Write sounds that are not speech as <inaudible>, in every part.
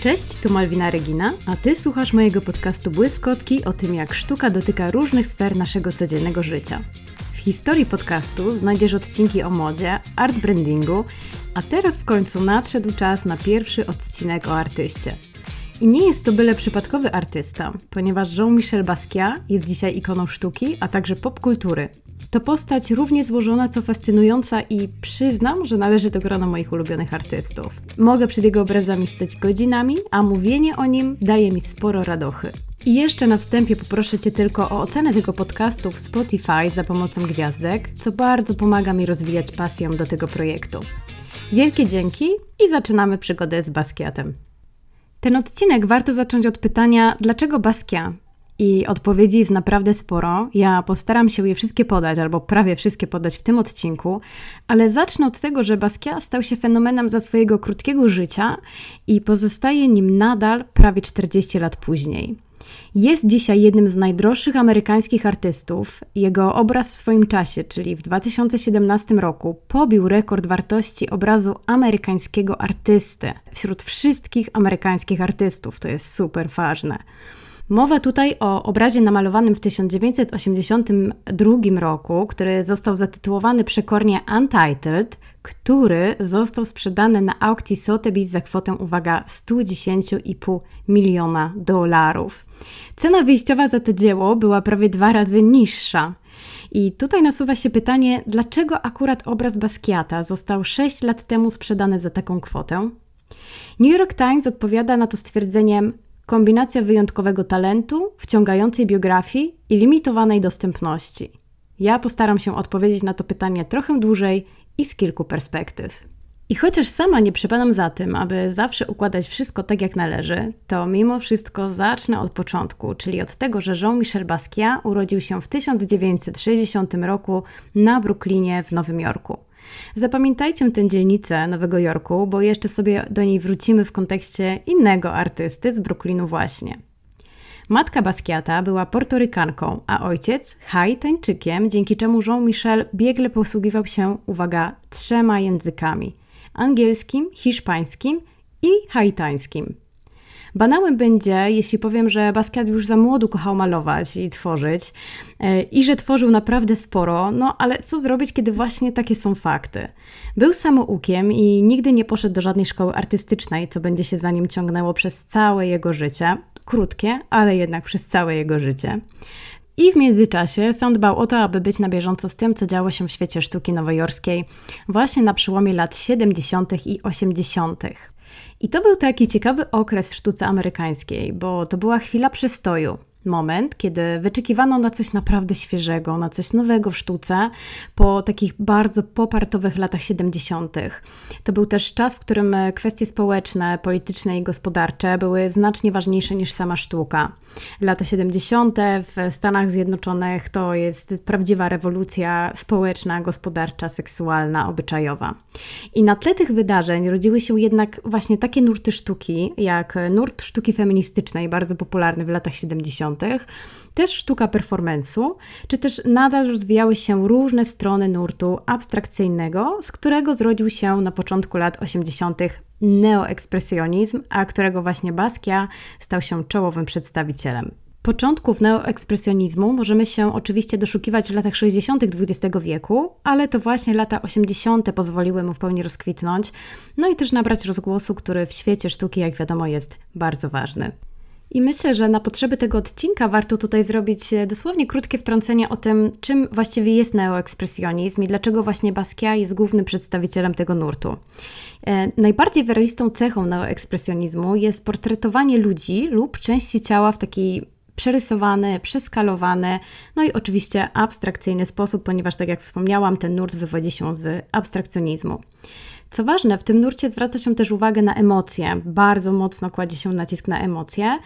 Cześć, tu Malwina Regina, a Ty słuchasz mojego podcastu Błyskotki o tym, jak sztuka dotyka różnych sfer naszego codziennego życia. W historii podcastu znajdziesz odcinki o modzie, art brandingu, a teraz w końcu nadszedł czas na pierwszy odcinek o artyście. I nie jest to byle przypadkowy artysta, ponieważ Jean-Michel Basquiat jest dzisiaj ikoną sztuki, a także popkultury, to postać równie złożona, co fascynująca i przyznam, że należy do grona moich ulubionych artystów. Mogę przed jego obrazami stać godzinami, a mówienie o nim daje mi sporo radochy. I jeszcze na wstępie poproszę Cię tylko o ocenę tego podcastu w Spotify za pomocą gwiazdek, co bardzo pomaga mi rozwijać pasję do tego projektu. Wielkie dzięki i zaczynamy przygodę z Basquiatem. Ten odcinek warto zacząć od pytania, dlaczego Basquiat? I odpowiedzi jest naprawdę sporo. Ja postaram się je wszystkie podać, albo prawie wszystkie podać w tym odcinku, ale zacznę od tego, że Basquiat stał się fenomenem za swojego krótkiego życia i pozostaje nim nadal prawie 40 lat później. Jest dzisiaj jednym z najdroższych amerykańskich artystów. Jego obraz w swoim czasie, czyli w 2017 roku, pobił rekord wartości obrazu amerykańskiego artysty wśród wszystkich amerykańskich artystów. To jest super ważne. Mowa tutaj o obrazie namalowanym w 1982 roku, który został zatytułowany przekornie Untitled, który został sprzedany na aukcji Sotheby's za kwotę, uwaga, 110,5 miliona dolarów. Cena wyjściowa za to dzieło była prawie dwa razy niższa. I tutaj nasuwa się pytanie, dlaczego akurat obraz Basquiata został 6 lat temu sprzedany za taką kwotę? New York Times odpowiada na to stwierdzeniem: Kombinacja wyjątkowego talentu, wciągającej biografii i limitowanej dostępności. Ja postaram się odpowiedzieć na to pytanie trochę dłużej i z kilku perspektyw. I chociaż sama nie przypadam za tym, aby zawsze układać wszystko tak jak należy, to mimo wszystko zacznę od początku, czyli od tego, że Jean-Michel Basquiat urodził się w 1960 roku na Brooklynie w Nowym Jorku. Zapamiętajcie tę dzielnicę Nowego Jorku, bo jeszcze sobie do niej wrócimy w kontekście innego artysty z Brooklynu właśnie. Matka Basquiata była portorykanką, a ojciec Haitańczykiem, dzięki czemu Jean-Michel biegle posługiwał się, uwaga, trzema językami: angielskim, hiszpańskim i haitańskim. Banałem będzie, jeśli powiem, że Basquiat już za młodu kochał malować i tworzyć e, i że tworzył naprawdę sporo, no ale co zrobić, kiedy właśnie takie są fakty? Był samoukiem i nigdy nie poszedł do żadnej szkoły artystycznej, co będzie się za nim ciągnęło przez całe jego życie. Krótkie, ale jednak przez całe jego życie. I w międzyczasie sam dbał o to, aby być na bieżąco z tym, co działo się w świecie sztuki nowojorskiej, właśnie na przełomie lat 70. i 80. I to był taki ciekawy okres w sztuce amerykańskiej, bo to była chwila przestoju moment, kiedy wyczekiwano na coś naprawdę świeżego, na coś nowego w sztuce po takich bardzo popartowych latach 70. To był też czas, w którym kwestie społeczne, polityczne i gospodarcze były znacznie ważniejsze niż sama sztuka. Lata 70. w Stanach Zjednoczonych to jest prawdziwa rewolucja społeczna, gospodarcza, seksualna, obyczajowa. I na tle tych wydarzeń rodziły się jednak właśnie takie nurty sztuki, jak nurt sztuki feministycznej, bardzo popularny w latach 70 też sztuka performance'u, czy też nadal rozwijały się różne strony nurtu abstrakcyjnego, z którego zrodził się na początku lat 80. neoekspresjonizm, a którego właśnie Basquiat stał się czołowym przedstawicielem. Początków neoekspresjonizmu możemy się oczywiście doszukiwać w latach 60. XX wieku, ale to właśnie lata 80. pozwoliły mu w pełni rozkwitnąć, no i też nabrać rozgłosu, który w świecie sztuki, jak wiadomo, jest bardzo ważny. I myślę, że na potrzeby tego odcinka warto tutaj zrobić e, dosłownie krótkie wtrącenie o tym, czym właściwie jest neoekspresjonizm i dlaczego właśnie Basquiat jest głównym przedstawicielem tego nurtu. E, najbardziej wyrazistą cechą neoekspresjonizmu jest portretowanie ludzi lub części ciała w taki przerysowany, przeskalowany, no i oczywiście abstrakcyjny sposób, ponieważ tak jak wspomniałam, ten nurt wywodzi się z abstrakcjonizmu. Co ważne, w tym nurcie zwraca się też uwagę na emocje. Bardzo mocno kładzie się nacisk na emocje,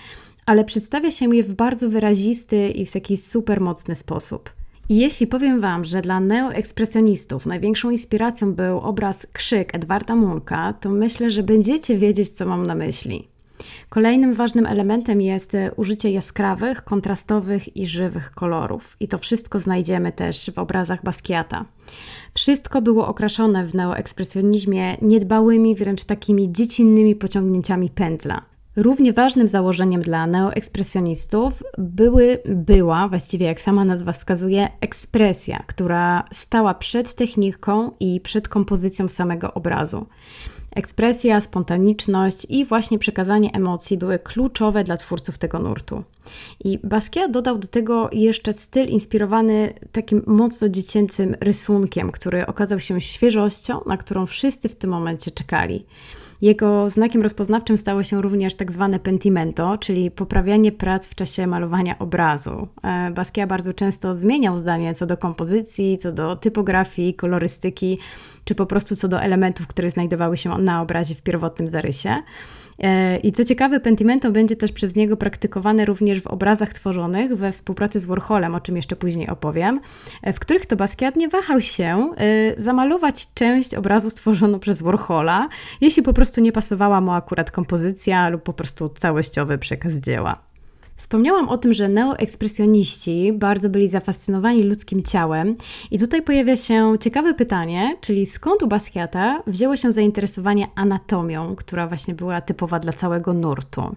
ale przedstawia się je w bardzo wyrazisty i w taki super mocny sposób. I jeśli powiem Wam, że dla neoekspresjonistów największą inspiracją był obraz Krzyk Edwarda Munka, to myślę, że będziecie wiedzieć, co mam na myśli. Kolejnym ważnym elementem jest użycie jaskrawych, kontrastowych i żywych kolorów. I to wszystko znajdziemy też w obrazach Basquiata. Wszystko było okraszone w neoekspresjonizmie niedbałymi, wręcz takimi dziecinnymi pociągnięciami pędzla. Równie ważnym założeniem dla neoekspresjonistów były, była, właściwie jak sama nazwa wskazuje, ekspresja, która stała przed techniką i przed kompozycją samego obrazu. Ekspresja, spontaniczność i właśnie przekazanie emocji były kluczowe dla twórców tego nurtu. I Basquiat dodał do tego jeszcze styl inspirowany takim mocno dziecięcym rysunkiem, który okazał się świeżością, na którą wszyscy w tym momencie czekali. Jego znakiem rozpoznawczym stało się również tak zwane pentimento, czyli poprawianie prac w czasie malowania obrazu. E, Basquiat bardzo często zmieniał zdanie co do kompozycji, co do typografii, kolorystyki, czy po prostu co do elementów, które znajdowały się na obrazie w pierwotnym zarysie. E, I co ciekawe, Pentimento będzie też przez niego praktykowane również w obrazach tworzonych we współpracy z Warholem, o czym jeszcze później opowiem, e, w których to Basquiat nie wahał się e, zamalować część obrazu stworzoną przez Warhola, jeśli po prostu nie pasowała mu akurat kompozycja lub po prostu całościowy przekaz dzieła. Wspomniałam o tym, że neoekspresjoniści bardzo byli zafascynowani ludzkim ciałem i tutaj pojawia się ciekawe pytanie, czyli skąd u Basquiata wzięło się zainteresowanie anatomią, która właśnie była typowa dla całego nurtu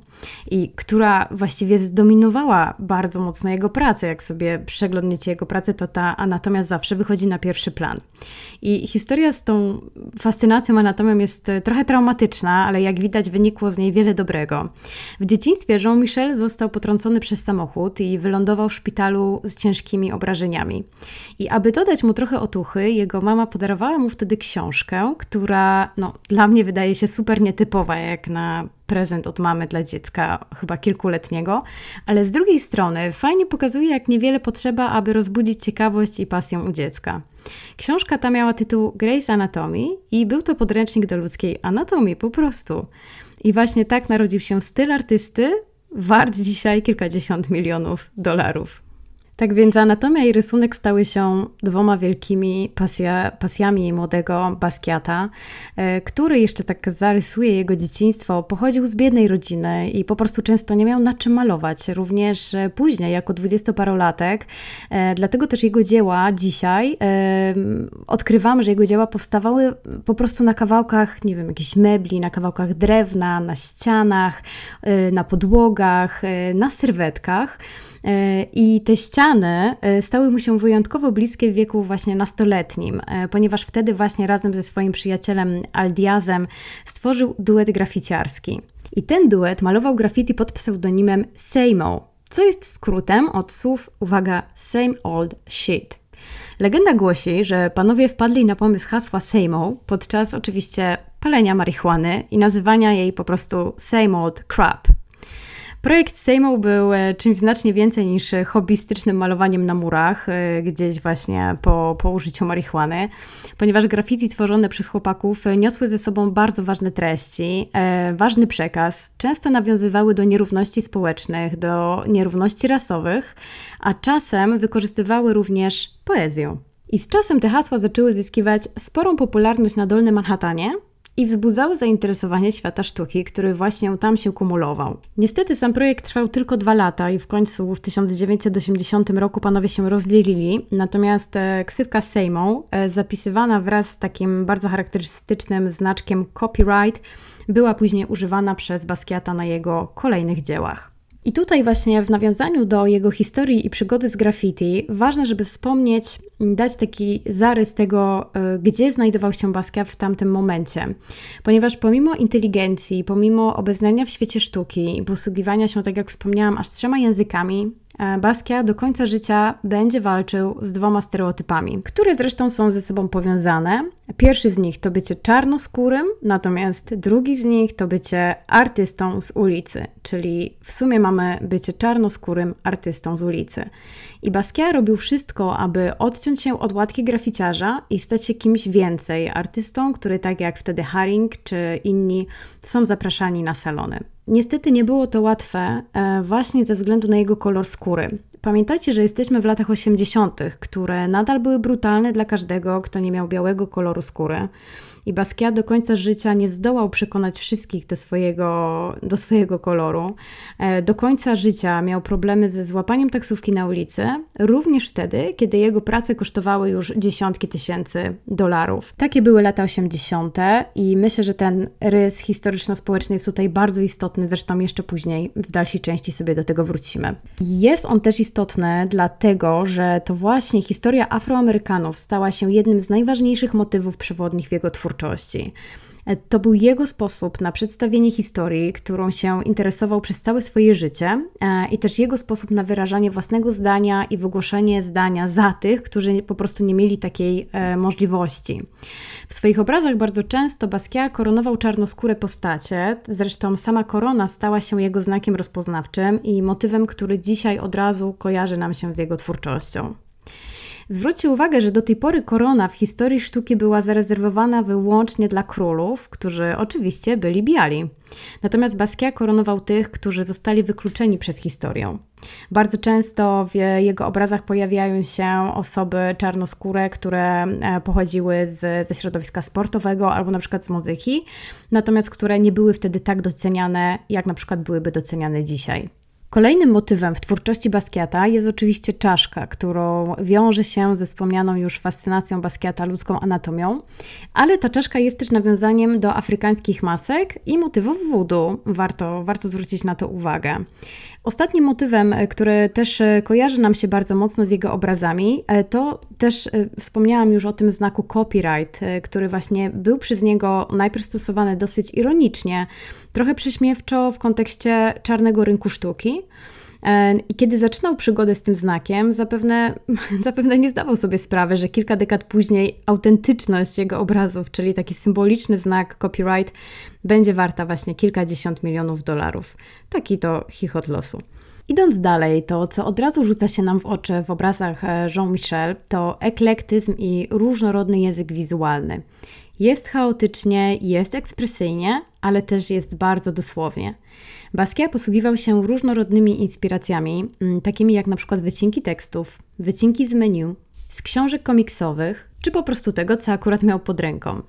i która właściwie zdominowała bardzo mocno jego pracę. Jak sobie przeglądniecie jego pracę, to ta anatomia zawsze wychodzi na pierwszy plan. I historia z tą fascynacją anatomią jest trochę traumatyczna, ale jak widać wynikło z niej wiele dobrego. W dzieciństwie Jean-Michel został potrącony potrącony przez samochód i wylądował w szpitalu z ciężkimi obrażeniami. I aby dodać mu trochę otuchy, jego mama podarowała mu wtedy książkę, która no, dla mnie wydaje się super nietypowa, jak na prezent od mamy dla dziecka, chyba kilkuletniego, ale z drugiej strony fajnie pokazuje, jak niewiele potrzeba, aby rozbudzić ciekawość i pasję u dziecka. Książka ta miała tytuł Grace Anatomy i był to podręcznik do ludzkiej anatomii po prostu. I właśnie tak narodził się styl artysty, wart dzisiaj kilkadziesiąt milionów dolarów. Tak więc anatomia i rysunek stały się dwoma wielkimi pasja, pasjami młodego Basquiata, e, który jeszcze tak zarysuje jego dzieciństwo. Pochodził z biednej rodziny i po prostu często nie miał na czym malować, również e, później, jako dwudziestoparolatek. E, dlatego też jego dzieła dzisiaj odkrywamy, że jego dzieła powstawały po prostu na kawałkach, nie wiem, jakichś mebli, na kawałkach drewna, na ścianach, na podłogach, na serwetkach. E, I te ściany e, stały mu się wyjątkowo bliskie w wieku właśnie nastoletnim, e, ponieważ wtedy właśnie razem ze swoim przyjacielem Aldiazem stworzył duet graficiarski. I ten duet malował graffiti pod pseudonimem Seymour, co jest skrótem od słów, uwaga, same old shit. Legenda głosi, że panowie wpadli na pomysł hasła Seymour podczas oczywiście palenia marihuany i nazywania jej po prostu same old crap, Projekt Sejmu był e, czymś znacznie więcej niż hobbystycznym malowaniem na murach, e, gdzieś właśnie po, po użyciu marihuany, ponieważ graffiti tworzone przez chłopaków niosły ze sobą bardzo ważne treści, e, ważny przekaz, często nawiązywały do nierówności społecznych, do nierówności rasowych, a czasem wykorzystywały również poezję. I z czasem te hasła zaczęły zyskiwać sporą popularność na Dolnym Manhattanie, i wzbudzały zainteresowanie świata sztuki, który właśnie tam się kumulował. Niestety sam projekt trwał tylko dwa lata i w końcu w 1980 roku panowie się rozdzielili, natomiast e, ksywka Seymour, e, zapisywana wraz z takim bardzo charakterystycznym znaczkiem copyright, była później używana przez Basquiata na jego kolejnych dziełach. I tutaj właśnie w nawiązaniu do jego historii i przygody z graffiti, ważne, żeby wspomnieć, dać taki zarys tego, e, gdzie znajdował się Basquiat w tamtym momencie. Ponieważ pomimo inteligencji, pomimo obeznania w świecie sztuki i posługiwania się, tak jak wspomniałam, aż trzema językami, E, Basquiat do końca życia będzie walczył z dwoma stereotypami, które zresztą są ze sobą powiązane. Pierwszy z nich to bycie czarnoskórym, natomiast drugi z nich to bycie artystą z ulicy, czyli w sumie mamy bycie czarnoskórym artystą z ulicy. I Basquiat robił wszystko, aby odciąć się od łatki graficiarza i stać się kimś więcej, artystą, który tak jak wtedy Haring czy inni są zapraszani na salony. Niestety nie było to łatwe e, właśnie ze względu na jego kolor skóry. Pamiętajcie, że jesteśmy w latach 80., które nadal były brutalne dla każdego, kto nie miał białego koloru skóry. I Basquiat do końca życia nie zdołał przekonać wszystkich do swojego, do swojego koloru. E, do końca życia miał problemy ze złapaniem taksówki na ulicy, również wtedy, kiedy jego prace kosztowały już dziesiątki tysięcy dolarów. Takie były lata 80. i myślę, że ten rys historyczno-społeczny jest tutaj bardzo istotny, zresztą jeszcze później w dalszej części sobie do tego wrócimy. Jest on też istotny dlatego, że to właśnie historia Afroamerykanów stała się jednym z najważniejszych motywów przewodnich w jego twórczości. To był jego sposób na przedstawienie historii, którą się interesował przez całe swoje życie, e, i też jego sposób na wyrażanie własnego zdania i wygłoszenie zdania za tych, którzy po prostu nie mieli takiej e, możliwości. W swoich obrazach bardzo często Basquiat koronował czarnoskóre postacie, zresztą sama korona stała się jego znakiem rozpoznawczym i motywem, który dzisiaj od razu kojarzy nam się z jego twórczością. Zwróćcie uwagę, że do tej pory korona w historii sztuki była zarezerwowana wyłącznie dla królów, którzy oczywiście byli biali. Natomiast Basquiat koronował tych, którzy zostali wykluczeni przez historię. Bardzo często w jego obrazach pojawiają się osoby czarnoskóre, które e, pochodziły z, ze środowiska sportowego albo na przykład z muzyki, natomiast które nie były wtedy tak doceniane, jak na przykład byłyby doceniane dzisiaj. Kolejnym motywem w twórczości Basquiata jest oczywiście czaszka, którą wiąże się ze wspomnianą już fascynacją Basquiata ludzką anatomią, ale ta czaszka jest też nawiązaniem do afrykańskich masek i motywów voodoo. Warto, warto zwrócić na to uwagę. Ostatnim motywem, e, który też e, kojarzy nam się bardzo mocno z jego obrazami, e, to też wspomniałam już o tym znaku copyright, który właśnie był przez niego najpierw stosowany dosyć ironicznie, trochę prześmiewczo w kontekście czarnego rynku sztuki. I kiedy zaczynał przygodę z tym znakiem, zapewne, <laughs> zapewne nie zdawał sobie sprawy, że kilka dekad później autentyczność jego obrazów, czyli taki symboliczny znak copyright, będzie warta właśnie kilkadziesiąt milionów dolarów. Taki to chichot losu. Idąc dalej, to co od razu rzuca się nam w oczy w obrazach e, Jean-Michel, to eklektyzm i różnorodny język wizualny. Jest chaotycznie, jest ekspresyjnie, ale też jest bardzo dosłownie. Basquiat posługiwał się różnorodnymi inspiracjami, mm, takimi jak na przykład wycinki tekstów, wycinki z menu, z książek komiksowych, czy po prostu tego, co akurat miał pod ręką.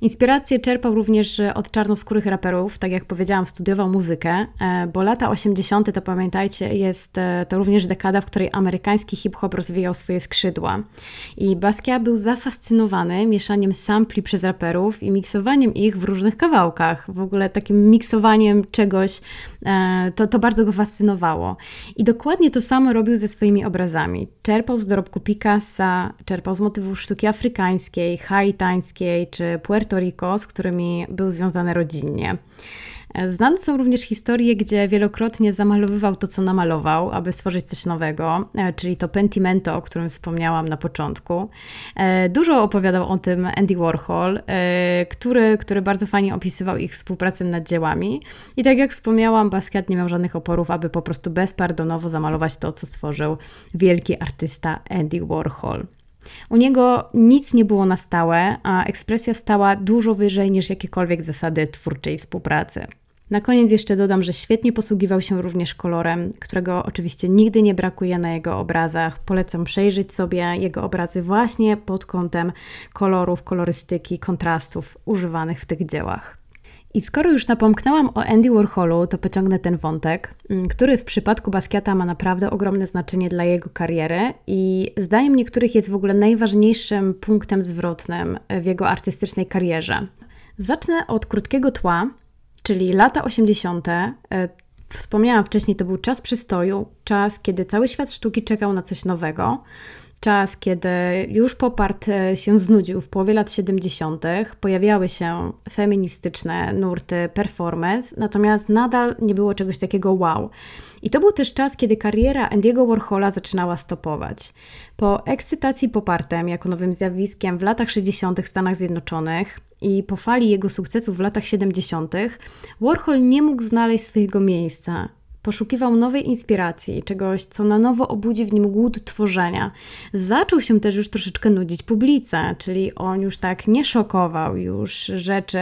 Inspirację czerpał również od czarnoskórych raperów, tak jak powiedziałam, studiował muzykę, e, bo lata 80. to pamiętajcie, jest e, to również dekada, w której amerykański hip-hop rozwijał swoje skrzydła. I Basquiat był zafascynowany mieszaniem sampli przez raperów i miksowaniem ich w różnych kawałkach. W ogóle takim miksowaniem czegoś, e, to, to bardzo go fascynowało. I dokładnie to samo robił ze swoimi obrazami. Czerpał z dorobku Picassa, czerpał z motywów sztuki afrykańskiej, haitańskiej czy Puerto Rico, z którymi był związany rodzinnie. Znane są również historie, gdzie wielokrotnie zamalowywał to, co namalował, aby stworzyć coś nowego, e, czyli to pentimento, o którym wspomniałam na początku. E, dużo opowiadał o tym Andy Warhol, e, który, który bardzo fajnie opisywał ich współpracę nad dziełami. I tak jak wspomniałam, Basquiat nie miał żadnych oporów, aby po prostu bezpardonowo zamalować to, co stworzył wielki artysta Andy Warhol. U niego nic nie było na stałe, a ekspresja stała dużo wyżej niż jakiekolwiek zasady twórczej współpracy. Na koniec jeszcze dodam, że świetnie posługiwał się również kolorem, którego oczywiście nigdy nie brakuje na jego obrazach. Polecam przejrzeć sobie jego obrazy właśnie pod kątem kolorów, kolorystyki, kontrastów używanych w tych dziełach. I skoro już napomknęłam o Andy Warholu, to pociągnę ten wątek, mm, który w przypadku Basquiata ma naprawdę ogromne znaczenie dla jego kariery i zdaniem niektórych jest w ogóle najważniejszym punktem zwrotnym w jego artystycznej karierze. Zacznę od krótkiego tła, czyli lata 80. E, wspomniałam wcześniej, to był czas przystoju, czas, kiedy cały świat sztuki czekał na coś nowego czas, kiedy już popart e, się znudził w połowie lat 70., pojawiały się feministyczne nurty performance, natomiast nadal nie było czegoś takiego wow. I to był też czas, kiedy kariera Andiego Warhola zaczynała stopować. Po ekscytacji popartem jako nowym zjawiskiem w latach 60. w Stanach Zjednoczonych i po fali jego sukcesów w latach 70., Warhol nie mógł znaleźć swojego miejsca. Poszukiwał nowej inspiracji, czegoś, co na nowo obudzi w nim głód tworzenia. Zaczął się też już troszeczkę nudzić publice, czyli on już tak nie szokował, już rzeczy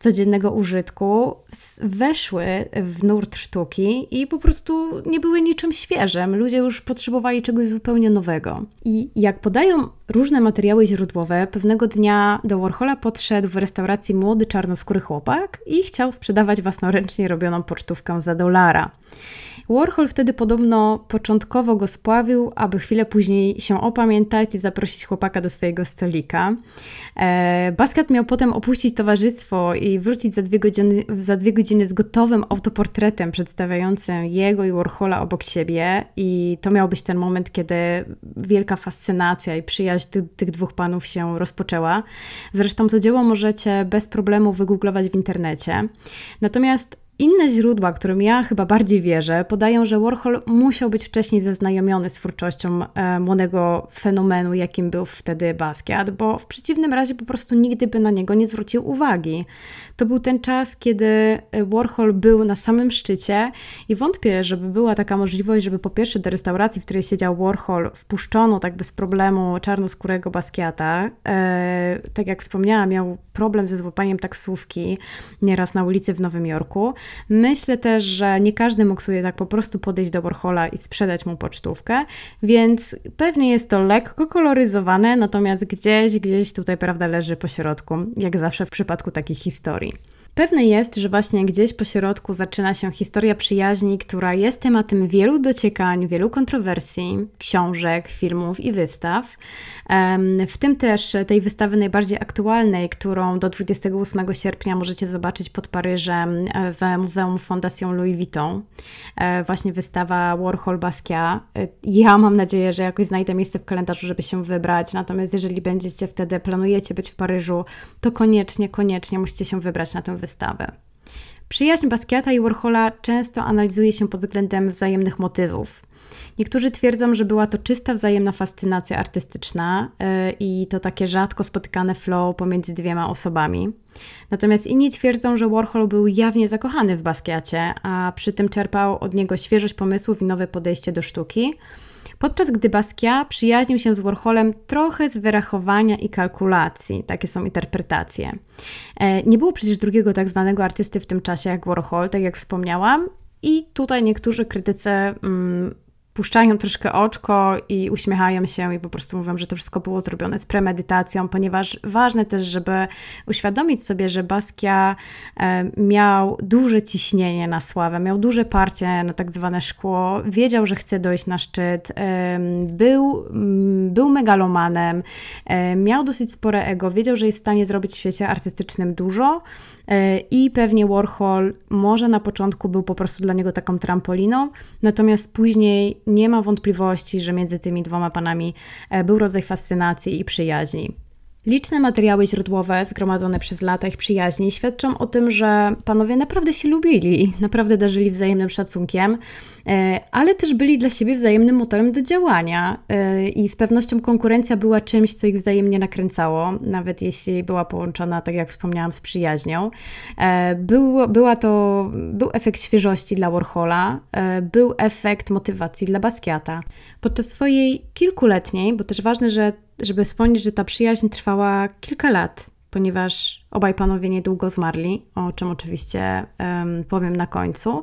codziennego użytku weszły w nurt sztuki i po prostu nie były niczym świeżym. Ludzie już potrzebowali czegoś zupełnie nowego. I jak podają różne materiały źródłowe, pewnego dnia do Warhola podszedł w restauracji młody czarnoskóry chłopak i chciał sprzedawać własnoręcznie robioną pocztówkę za dolara. Warhol wtedy podobno początkowo go spławił, aby chwilę później się opamiętać i zaprosić chłopaka do swojego stolika. E, Basquiat miał potem opuścić towarzystwo i wrócić za dwie, godziny, za dwie godziny z gotowym autoportretem przedstawiającym jego i Warhola obok siebie i to miał być ten moment, kiedy wielka fascynacja i przyjaźń tych, tych dwóch panów się rozpoczęła. Zresztą to dzieło możecie bez problemu wygooglować w internecie. Natomiast inne źródła, którym ja chyba bardziej wierzę, podają, że Warhol musiał być wcześniej zaznajomiony z twórczością e, młodego fenomenu, jakim był wtedy Basquiat, bo w przeciwnym razie po prostu nigdy by na niego nie zwrócił uwagi. To był ten czas, kiedy Warhol był na samym szczycie i wątpię, żeby była taka możliwość, żeby po pierwsze do restauracji, w której siedział Warhol, wpuszczono tak bez problemu czarnoskórego Basquiata. E, tak jak wspomniałam, miał problem ze złapaniem taksówki nieraz na ulicy w Nowym Jorku. Myślę też, że nie każdy mógł sobie tak po prostu podejść do Warhola i sprzedać mu pocztówkę, więc pewnie jest to lekko koloryzowane, natomiast gdzieś, gdzieś tutaj prawda leży po środku, jak zawsze w przypadku takich historii. Pewne jest, że właśnie gdzieś po środku zaczyna się historia przyjaźni, która jest tematem wielu dociekań, wielu kontrowersji, książek, filmów i wystaw. W tym też tej wystawy najbardziej aktualnej, którą do 28 sierpnia możecie zobaczyć pod Paryżem e, w Muzeum Fondation Louis Vuitton. E, właśnie wystawa Warhol Basquiat. E, ja mam nadzieję, że jakoś znajdę miejsce w kalendarzu, żeby się wybrać. Natomiast jeżeli będziecie wtedy, planujecie być w Paryżu, to koniecznie, koniecznie musicie się wybrać na tę wystawę. Przyjaźń Basquiata i Warhola często analizuje się pod względem wzajemnych motywów. Niektórzy twierdzą, że była to czysta wzajemna fascynacja artystyczna yy, i to takie rzadko spotykane flow pomiędzy dwiema osobami. Natomiast inni twierdzą, że Warhol był jawnie zakochany w Basquiacie, a przy tym czerpał od niego świeżość pomysłów i nowe podejście do sztuki podczas gdy Basquiat przyjaźnił się z Warholem trochę z wyrachowania i kalkulacji. Takie są interpretacje. E, nie było przecież drugiego tak znanego artysty w tym czasie jak Warhol, tak jak wspomniałam. I tutaj niektórzy krytycy mm, puszczają troszkę oczko i uśmiechają się i po prostu mówią, że to wszystko było zrobione z premedytacją, ponieważ ważne też, żeby uświadomić sobie, że Baskia e, miał duże ciśnienie na sławę, miał duże parcie na tak zwane szkło, wiedział, że chce dojść na szczyt, był, był megalomanem, e, miał dosyć spore ego, wiedział, że jest w stanie zrobić w świecie artystycznym dużo, E, I pewnie Warhol może na początku był po prostu dla niego taką trampoliną, natomiast później nie ma wątpliwości, że między tymi dwoma panami e, był rodzaj fascynacji i przyjaźni. Liczne materiały źródłowe zgromadzone przez lata ich przyjaźni świadczą o tym, że panowie naprawdę się lubili, naprawdę darzyli wzajemnym szacunkiem, e, ale też byli dla siebie wzajemnym motorem do działania e, i z pewnością konkurencja była czymś, co ich wzajemnie nakręcało, nawet jeśli była połączona, tak jak wspomniałam, z przyjaźnią. E, był, była to, był efekt świeżości dla Warhola, był efekt motywacji dla Basquiata. Podczas swojej kilkuletniej, bo też ważne, że żeby wspomnieć, że ta przyjaźń trwała kilka lat, ponieważ obaj panowie niedługo zmarli, o czym oczywiście um, powiem na końcu.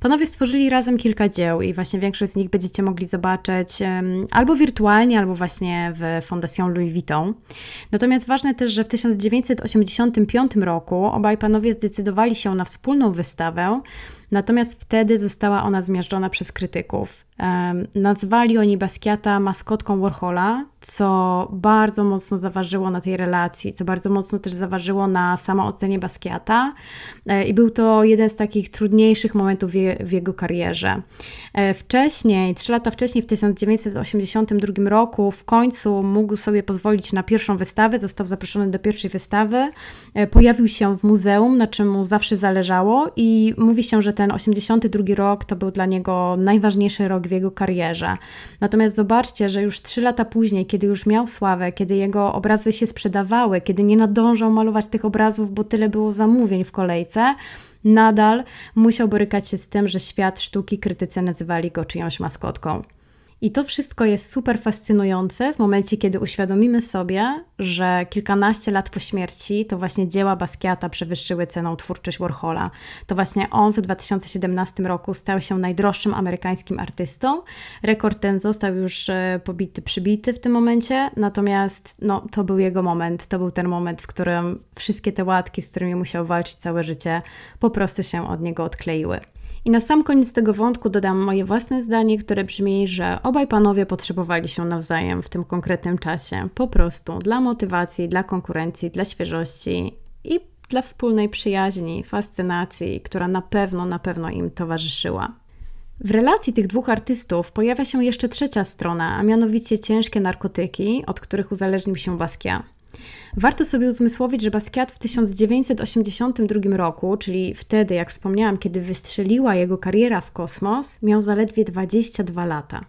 Panowie stworzyli razem kilka dzieł i właśnie większość z nich będziecie mogli zobaczyć um, albo wirtualnie, albo właśnie w Fondation Louis Vuitton. Natomiast ważne też, że w 1985 roku obaj panowie zdecydowali się na wspólną wystawę, natomiast wtedy została ona zmiażdżona przez krytyków. Nazwali oni Basquiata maskotką Warhola, co bardzo mocno zaważyło na tej relacji, co bardzo mocno też zaważyło na samoocenie Basquiata e, i był to jeden z takich trudniejszych momentów w jego karierze. E, wcześniej, trzy lata wcześniej, w 1982 roku, w końcu mógł sobie pozwolić na pierwszą wystawę, został zaproszony do pierwszej wystawy, e, pojawił się w muzeum, na czym mu zawsze zależało i mówi się, że ten 82 rok to był dla niego najważniejszy rok w jego karierze. Natomiast zobaczcie, że już trzy lata później, kiedy już miał sławę, kiedy jego obrazy się sprzedawały, kiedy nie nadążał malować tych obrazów, bo tyle było zamówień w kolejce, nadal musiał borykać się z tym, że świat sztuki krytycy nazywali go czyjąś maskotką. I to wszystko jest super fascynujące w momencie, kiedy uświadomimy sobie, że kilkanaście lat po śmierci to właśnie dzieła Basquiata przewyższyły ceną twórczość Warhola. To właśnie on w 2017 roku stał się najdroższym amerykańskim artystą. Rekord ten został już e, pobity, przybity w tym momencie, natomiast no, to był jego moment. To był ten moment, w którym wszystkie te łatki, z którymi musiał walczyć całe życie, po prostu się od niego odkleiły. I na sam koniec tego wątku dodam moje własne zdanie, które brzmi, że obaj panowie potrzebowali się nawzajem w tym konkretnym czasie. Po prostu dla motywacji, dla konkurencji, dla świeżości i dla wspólnej przyjaźni, fascynacji, która na pewno, na pewno im towarzyszyła. W relacji tych dwóch artystów pojawia się jeszcze trzecia strona, a mianowicie ciężkie narkotyki, od których uzależnił się Basquiat. Warto sobie uzmysłowić, że Basquiat w 1982 roku, czyli wtedy, jak wspomniałam, kiedy wystrzeliła jego kariera w kosmos, miał zaledwie 22 lata.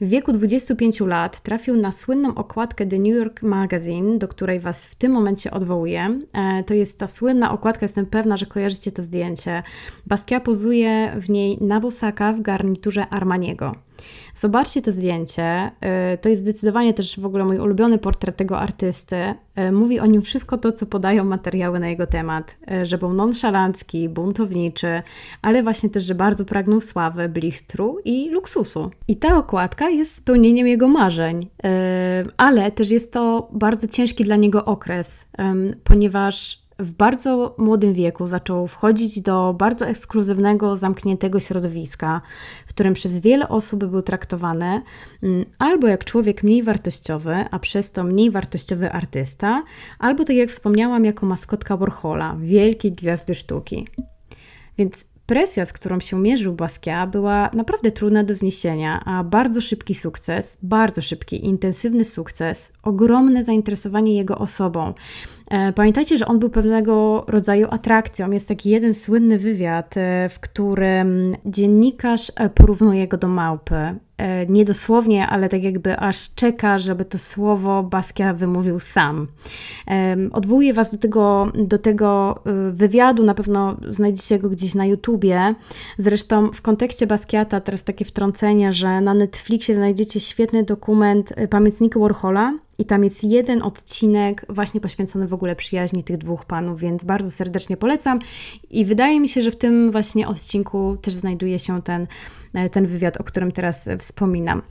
W wieku 25 lat trafił na słynną okładkę The New York Magazine, do której Was w tym momencie odwołuję. E, to jest ta słynna okładka, jestem pewna, że kojarzycie to zdjęcie. Basquiat pozuje w niej na bosaka w garniturze Armaniego. Zobaczcie to zdjęcie. Y, to jest zdecydowanie też w ogóle mój ulubiony portret tego artysty. Y, mówi o nim wszystko to, co podają materiały na jego temat, y, że był nonszalancki, buntowniczy, ale właśnie też, że bardzo pragnął sławy, blichtru i luksusu. I ta okładka jest spełnieniem jego marzeń, ale też jest to bardzo ciężki dla niego okres, ponieważ w bardzo młodym wieku zaczął wchodzić do bardzo ekskluzywnego, zamkniętego środowiska, w którym przez wiele osób był traktowany mm, albo jak człowiek mniej wartościowy, a przez to mniej wartościowy artysta, albo tak jak wspomniałam, jako maskotka Warhola, wielkiej gwiazdy sztuki. Więc Presja, z którą się mierzył Basquiat, była naprawdę trudna do zniesienia, a bardzo szybki sukces, bardzo szybki, intensywny sukces, ogromne zainteresowanie jego osobą. E, pamiętajcie, że on był pewnego rodzaju atrakcją. Jest taki jeden słynny wywiad, e, w którym dziennikarz e, porównuje go do małpy. Nie dosłownie, ale tak jakby aż czeka, żeby to słowo Basquiat wymówił sam. Odwołuję Was do tego, do tego wywiadu, na pewno znajdziecie go gdzieś na YouTubie. Zresztą w kontekście Basquiata teraz takie wtrącenie, że na Netflixie znajdziecie świetny dokument Pamiętniki Warhola, i tam jest jeden odcinek właśnie poświęcony w ogóle przyjaźni tych dwóch panów, więc bardzo serdecznie polecam. I wydaje mi się, że w tym właśnie odcinku też znajduje się ten, e, ten wywiad, o którym teraz wspominam.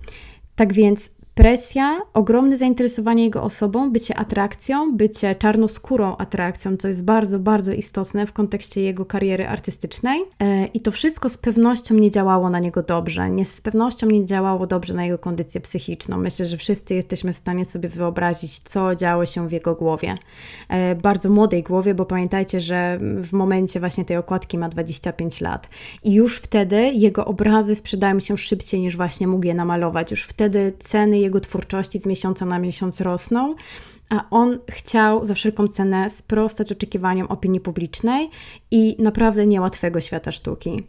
Tak więc presja, ogromne zainteresowanie jego osobą, bycie atrakcją, bycie czarnoskórą atrakcją, co jest bardzo, bardzo istotne w kontekście jego kariery artystycznej. E, I to wszystko z pewnością nie działało na niego dobrze. Nie, z pewnością nie działało dobrze na jego kondycję psychiczną. Myślę, że wszyscy jesteśmy w stanie sobie wyobrazić, co działo się w jego głowie. E, bardzo młodej głowie, bo pamiętajcie, że w momencie właśnie tej okładki ma 25 lat. I już wtedy jego obrazy sprzedają się szybciej niż właśnie mógł je namalować. Już wtedy ceny jego twórczości z miesiąca na miesiąc rosną, a on chciał za wszelką cenę sprostać oczekiwaniom opinii publicznej i naprawdę niełatwego świata sztuki.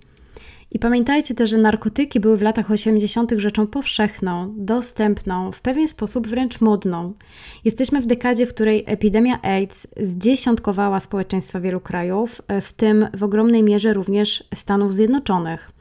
I pamiętajcie też, że narkotyki były w latach 80. rzeczą powszechną, dostępną, w pewien sposób wręcz modną. Jesteśmy w dekadzie, w której epidemia AIDS zdziesiątkowała społeczeństwa wielu krajów, w tym w ogromnej mierze również Stanów Zjednoczonych.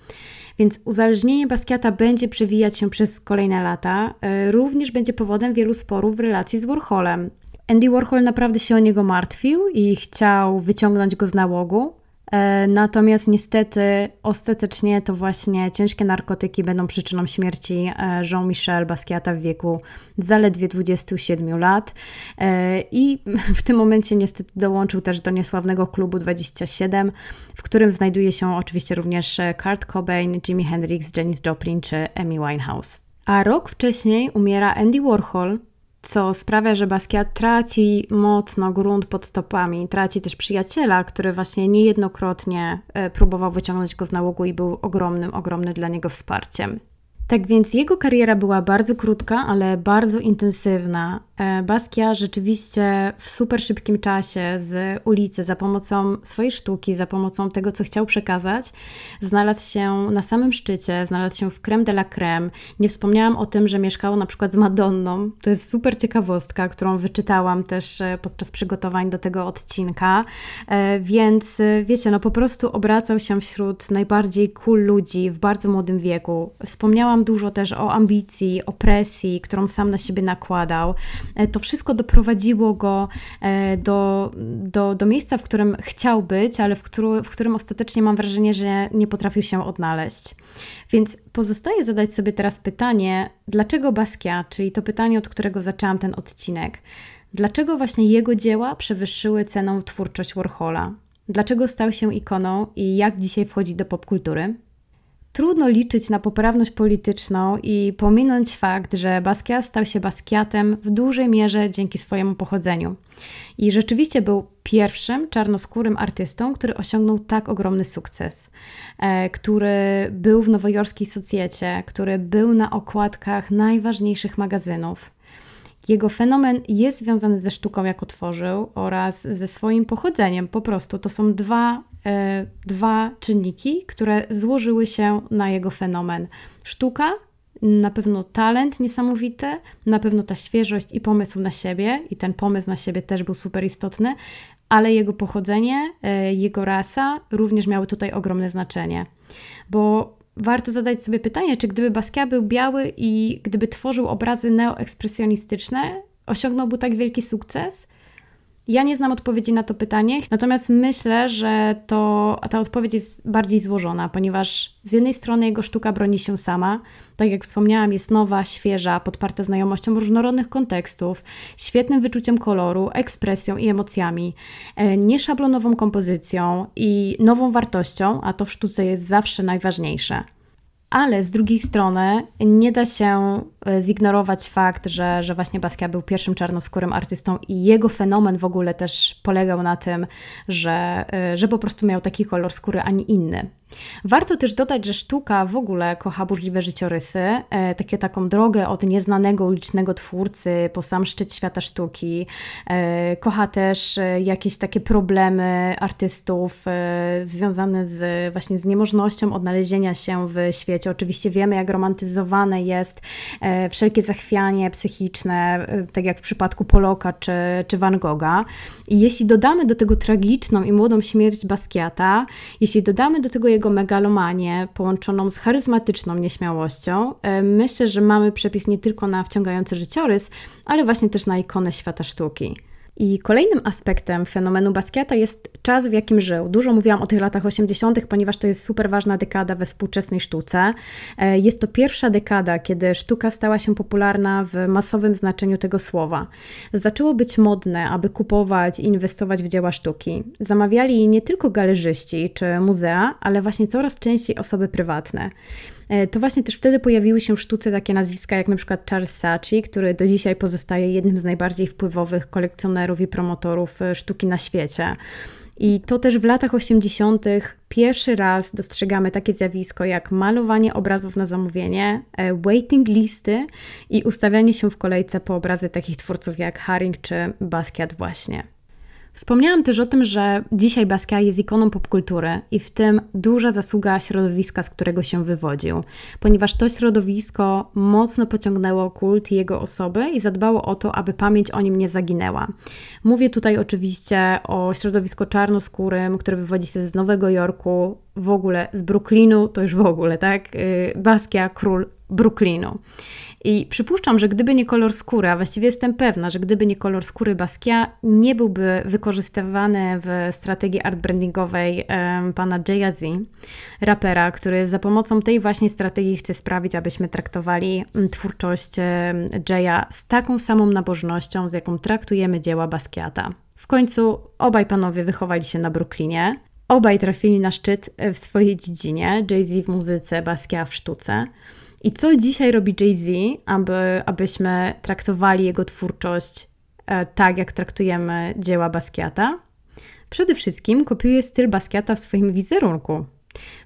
Więc uzależnienie Basquiata będzie przewijać się przez kolejne lata. E, również będzie powodem wielu sporów w relacji z Warholem. Andy Warhol naprawdę się o niego martwił i chciał wyciągnąć go z nałogu. E, natomiast niestety ostatecznie to właśnie ciężkie narkotyki będą przyczyną śmierci e, Jean-Michel Basquiata w wieku zaledwie 27 lat. E, I w tym momencie niestety dołączył też do niesławnego klubu 27, w którym znajduje się oczywiście również Kurt Cobain, Jimi Hendrix, Janis Joplin czy Amy Winehouse. A rok wcześniej umiera Andy Warhol, co sprawia, że Basquiat traci mocno grunt pod stopami, traci też przyjaciela, który właśnie niejednokrotnie e, próbował wyciągnąć go z nałogu i był ogromnym, ogromnym dla niego wsparciem. Tak więc jego kariera była bardzo krótka, ale bardzo intensywna E, Basquiat rzeczywiście w super szybkim czasie z ulicy, za pomocą swojej sztuki, za pomocą tego, co chciał przekazać, znalazł się na samym szczycie, znalazł się w creme de la creme. Nie wspomniałam o tym, że mieszkał na przykład z Madonną. To jest super ciekawostka, którą wyczytałam też e, podczas przygotowań do tego odcinka. E, więc wiecie, no po prostu obracał się wśród najbardziej cool ludzi w bardzo młodym wieku. Wspomniałam dużo też o ambicji, o presji, którą sam na siebie nakładał. E, to wszystko doprowadziło go e, do, do, do miejsca, w którym chciał być, ale w, którym, w którym ostatecznie mam wrażenie, że nie potrafił się odnaleźć. Więc pozostaje zadać sobie teraz pytanie, dlaczego Basquiat, czyli to pytanie, od którego zaczęłam ten odcinek, dlaczego właśnie jego dzieła przewyższyły ceną twórczość Warhola? Dlaczego stał się ikoną i jak dzisiaj wchodzi do popkultury? Trudno liczyć na poprawność polityczną i pominąć fakt, że Basquiat stał się Basquiatem w dużej mierze dzięki swojemu pochodzeniu. I rzeczywiście był pierwszym czarnoskórym artystą, który osiągnął tak ogromny sukces, e, który był w nowojorskiej socjecie, który był na okładkach najważniejszych magazynów. Jego fenomen jest związany ze sztuką, jaką tworzył, oraz ze swoim pochodzeniem. Po prostu to są dwa dwa czynniki, które złożyły się na jego fenomen. Sztuka, na pewno talent niesamowity, na pewno ta świeżość i pomysł na siebie, i ten pomysł na siebie też był super istotny, ale jego pochodzenie, e, jego rasa również miały tutaj ogromne znaczenie. Bo warto zadać sobie pytanie, czy gdyby Basquiat był biały i gdyby tworzył obrazy neoekspresjonistyczne, osiągnąłby tak wielki sukces? Ja nie znam odpowiedzi na to pytanie, natomiast myślę, że to, ta odpowiedź jest bardziej złożona, ponieważ z jednej strony jego sztuka broni się sama, tak jak wspomniałam, jest nowa, świeża, podparta znajomością różnorodnych kontekstów, świetnym wyczuciem koloru, ekspresją i emocjami, e, nieszablonową kompozycją i nową wartością, a to w sztuce jest zawsze najważniejsze. Ale z drugiej strony nie da się e, zignorować fakt, że, że właśnie Basquiat był pierwszym czarnoskórym artystą i jego fenomen w ogóle też polegał na tym, że, e, że po prostu miał taki kolor skóry, a nie inny. Warto też dodać, że sztuka w ogóle kocha burzliwe życiorysy, e, takie taką drogę od nieznanego ulicznego twórcy po sam szczyt świata sztuki. E, kocha też e, jakieś takie problemy artystów e, związane z właśnie z niemożnością odnalezienia się w świecie. Oczywiście wiemy, jak romantyzowane jest e, wszelkie zachwianie psychiczne, e, tak jak w przypadku Poloka czy, czy Van Gogha. I jeśli dodamy do tego tragiczną i młodą śmierć Basquiata, jeśli dodamy do tego jego megalomanię połączoną z charyzmatyczną nieśmiałością, e, myślę, że mamy przepis nie tylko na wciągający życiorys, ale właśnie też na ikonę świata sztuki. I kolejnym aspektem fenomenu Basquiata jest czas, w jakim żył. Dużo mówiłam o tych latach 80., ponieważ to jest super ważna dekada we współczesnej sztuce. E, jest to pierwsza dekada, kiedy sztuka stała się popularna w masowym znaczeniu tego słowa. Zaczęło być modne, aby kupować i inwestować w dzieła sztuki. Zamawiali nie tylko galerzyści czy muzea, ale właśnie coraz częściej osoby prywatne. E, to właśnie też wtedy pojawiły się w sztuce takie nazwiska jak na przykład Charles Saatchi, który do dzisiaj pozostaje jednym z najbardziej wpływowych kolekcjonerów i promotorów e, sztuki na świecie. I to też w latach 80. pierwszy raz dostrzegamy takie zjawisko jak malowanie obrazów na zamówienie, e, waiting listy i ustawianie się w kolejce po obrazy takich twórców jak Haring czy Basquiat właśnie. Wspomniałam też o tym, że dzisiaj Basquiat jest ikoną popkultury i w tym duża zasługa środowiska, z którego się wywodził, ponieważ to środowisko mocno pociągnęło kult jego osoby i zadbało o to, aby pamięć o nim nie zaginęła. Mówię tutaj oczywiście o środowisku czarnoskórym, które wywodzi się z Nowego Jorku, w ogóle z Brooklynu, to już w ogóle, tak? Y, Basquiat, król Brooklynu. I przypuszczam, że gdyby nie kolor skóry, a właściwie jestem pewna, że gdyby nie kolor skóry Basquiat, nie byłby wykorzystywany w strategii art brandingowej pana Jaya Z, rapera, który za pomocą tej właśnie strategii chce sprawić, abyśmy traktowali twórczość Jaya z taką samą nabożnością, z jaką traktujemy dzieła Basquiata. W końcu obaj panowie wychowali się na Brooklynie. Obaj trafili na szczyt w swojej dziedzinie, Jay-Z w muzyce, Basquiat w sztuce. I co dzisiaj robi Jay-Z, aby, abyśmy traktowali jego twórczość e, tak, jak traktujemy dzieła Basquiata? Przede wszystkim kopiuje styl Basquiata w swoim wizerunku.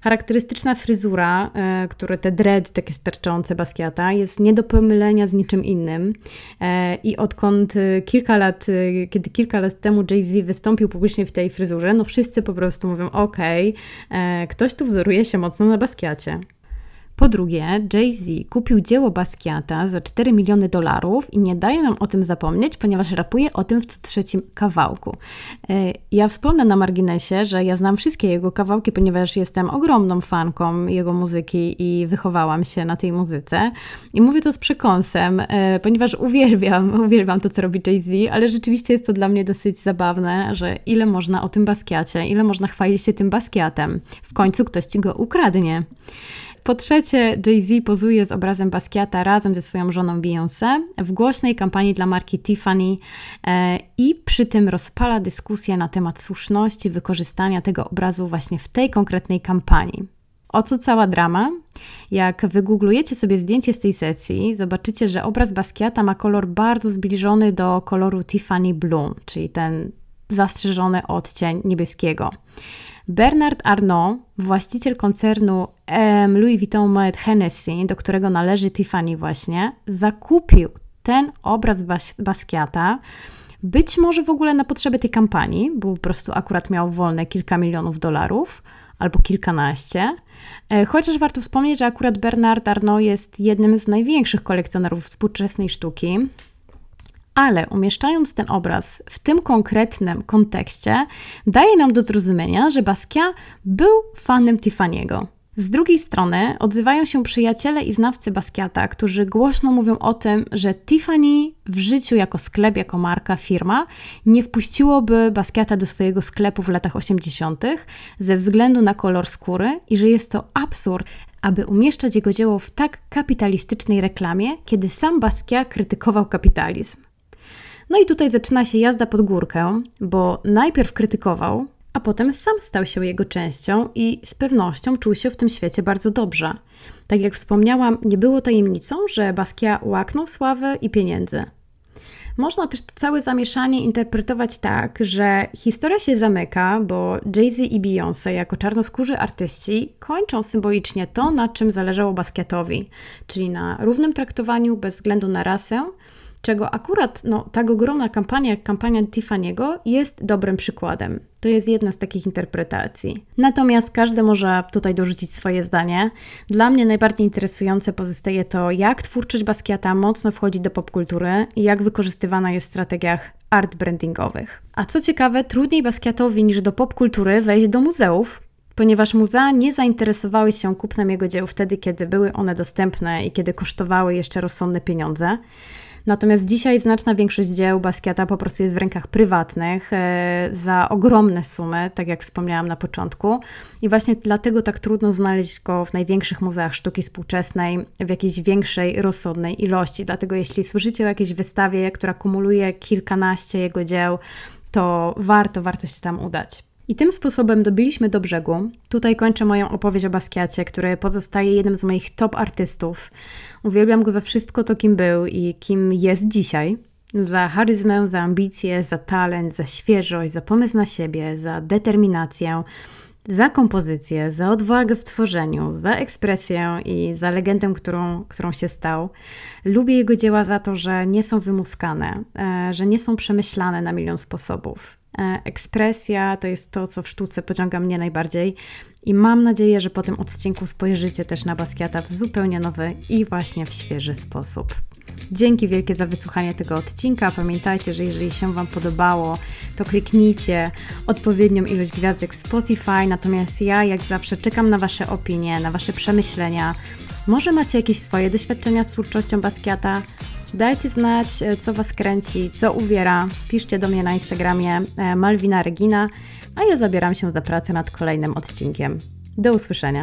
Charakterystyczna fryzura, e, które te dread takie sterczące Basquiata, jest nie do pomylenia z niczym innym. E, I odkąd kilka lat, kiedy kilka lat temu Jay-Z wystąpił publicznie w tej fryzurze, no wszyscy po prostu mówią: OK, ktoś tu wzoruje się mocno na Basquiacie. Po drugie, Jay-Z kupił dzieło Basquiata za 4 miliony dolarów i nie daje nam o tym zapomnieć, ponieważ rapuje o tym w trzecim kawałku. E, ja wspomnę na marginesie, że ja znam wszystkie jego kawałki, ponieważ jestem ogromną fanką jego muzyki i wychowałam się na tej muzyce. I mówię to z przekąsem, e, ponieważ uwielbiam, <laughs> uwielbiam to, co robi Jay-Z, ale rzeczywiście jest to dla mnie dosyć zabawne, że ile można o tym Basquiacie, ile można chwalić się tym Basquiatem. W końcu ktoś ci go ukradnie. Po trzecie, Jay-Z pozuje z obrazem Basquiata razem ze swoją żoną Beyoncé w głośnej kampanii dla marki Tiffany e, i przy tym rozpala dyskusję na temat słuszności wykorzystania tego obrazu właśnie w tej konkretnej kampanii. O co cała drama? Jak wygooglujecie sobie zdjęcie z tej sesji, zobaczycie, że obraz Basquiata ma kolor bardzo zbliżony do koloru Tiffany Blue, czyli ten zastrzeżony odcień niebieskiego. Bernard Arnault, właściciel koncernu Louis Vuitton Moet Hennessy, do którego należy Tiffany właśnie, zakupił ten obraz Bas Basquiata, być może w ogóle na potrzeby tej kampanii, bo po prostu akurat miał wolne kilka milionów dolarów albo kilkanaście. E, chociaż warto wspomnieć, że akurat Bernard Arnault jest jednym z największych kolekcjonerów współczesnej sztuki. Ale umieszczając ten obraz w tym konkretnym kontekście, daje nam do zrozumienia, że Basquiat był fanem Tiffany'ego. Z drugiej strony odzywają się przyjaciele i znawcy Basquiata, którzy głośno mówią o tym, że Tiffany w życiu jako sklep, jako marka, firma nie wpuściłoby Basquiata do swojego sklepu w latach 80. ze względu na kolor skóry i że jest to absurd, aby umieszczać jego dzieło w tak kapitalistycznej reklamie, kiedy sam Basquiat krytykował kapitalizm. No i tutaj zaczyna się jazda pod górkę, bo najpierw krytykował, a potem sam stał się jego częścią i z pewnością czuł się w tym świecie bardzo dobrze. Tak jak wspomniałam, nie było tajemnicą, że Basquiat łaknął sławy i pieniędzy. Można też to całe zamieszanie interpretować tak, że historia się zamyka, bo Jay-Z i Beyoncé jako czarnoskórzy artyści kończą symbolicznie to, na czym zależało Basquiatowi, czyli na równym traktowaniu bez względu na rasę, czego akurat no, tak ogromna kampania jak kampania Tiffany'ego jest dobrym przykładem. To jest jedna z takich interpretacji. Natomiast każdy może tutaj dorzucić swoje zdanie. Dla mnie najbardziej interesujące pozostaje to, jak twórczość Basquiata mocno wchodzi do popkultury i jak wykorzystywana jest w strategiach art brandingowych. A co ciekawe, trudniej Basquiatowi niż do popkultury wejść do muzeów, ponieważ muzea nie zainteresowały się kupnem jego dzieł wtedy, kiedy były one dostępne i kiedy kosztowały jeszcze rozsądne pieniądze. Natomiast dzisiaj znaczna większość dzieł Basquiata po prostu jest w rękach prywatnych e, za ogromne sumy, tak jak wspomniałam na początku. I właśnie dlatego tak trudno znaleźć go w największych muzeach sztuki współczesnej w jakiejś większej, rozsądnej ilości. Dlatego jeśli słyszycie o jakiejś wystawie, która kumuluje kilkanaście jego dzieł, to warto, warto się tam udać. I tym sposobem dobiliśmy do brzegu. Tutaj kończę moją opowieść o Basquiacie, który pozostaje jednym z moich top artystów. Uwielbiam go za wszystko to, kim był i kim jest dzisiaj. Za charyzmę, za ambicje, za talent, za świeżość, za pomysł na siebie, za determinację, za kompozycję, za odwagę w tworzeniu, za ekspresję i za legendę, którą, którą się stał. Lubię jego dzieła za to, że nie są wymuskane, e, że nie są przemyślane na milion sposobów. E, ekspresja to jest to, co w sztuce pociąga mnie najbardziej. I mam nadzieję, że po tym odcinku spojrzycie też na Basquiata w zupełnie nowy i właśnie w świeży sposób. Dzięki wielkie za wysłuchanie tego odcinka. Pamiętajcie, że jeżeli się Wam podobało, to kliknijcie odpowiednią ilość gwiazdek w Spotify. Natomiast ja, jak zawsze, czekam na Wasze opinie, na Wasze przemyślenia. Może macie jakieś swoje doświadczenia z twórczością Basquiata? Dajcie znać, e, co Was kręci, co uwiera. Piszcie do mnie na Instagramie e, Malwina Regina, a ja zabieram się za pracę nad kolejnym odcinkiem. Do usłyszenia.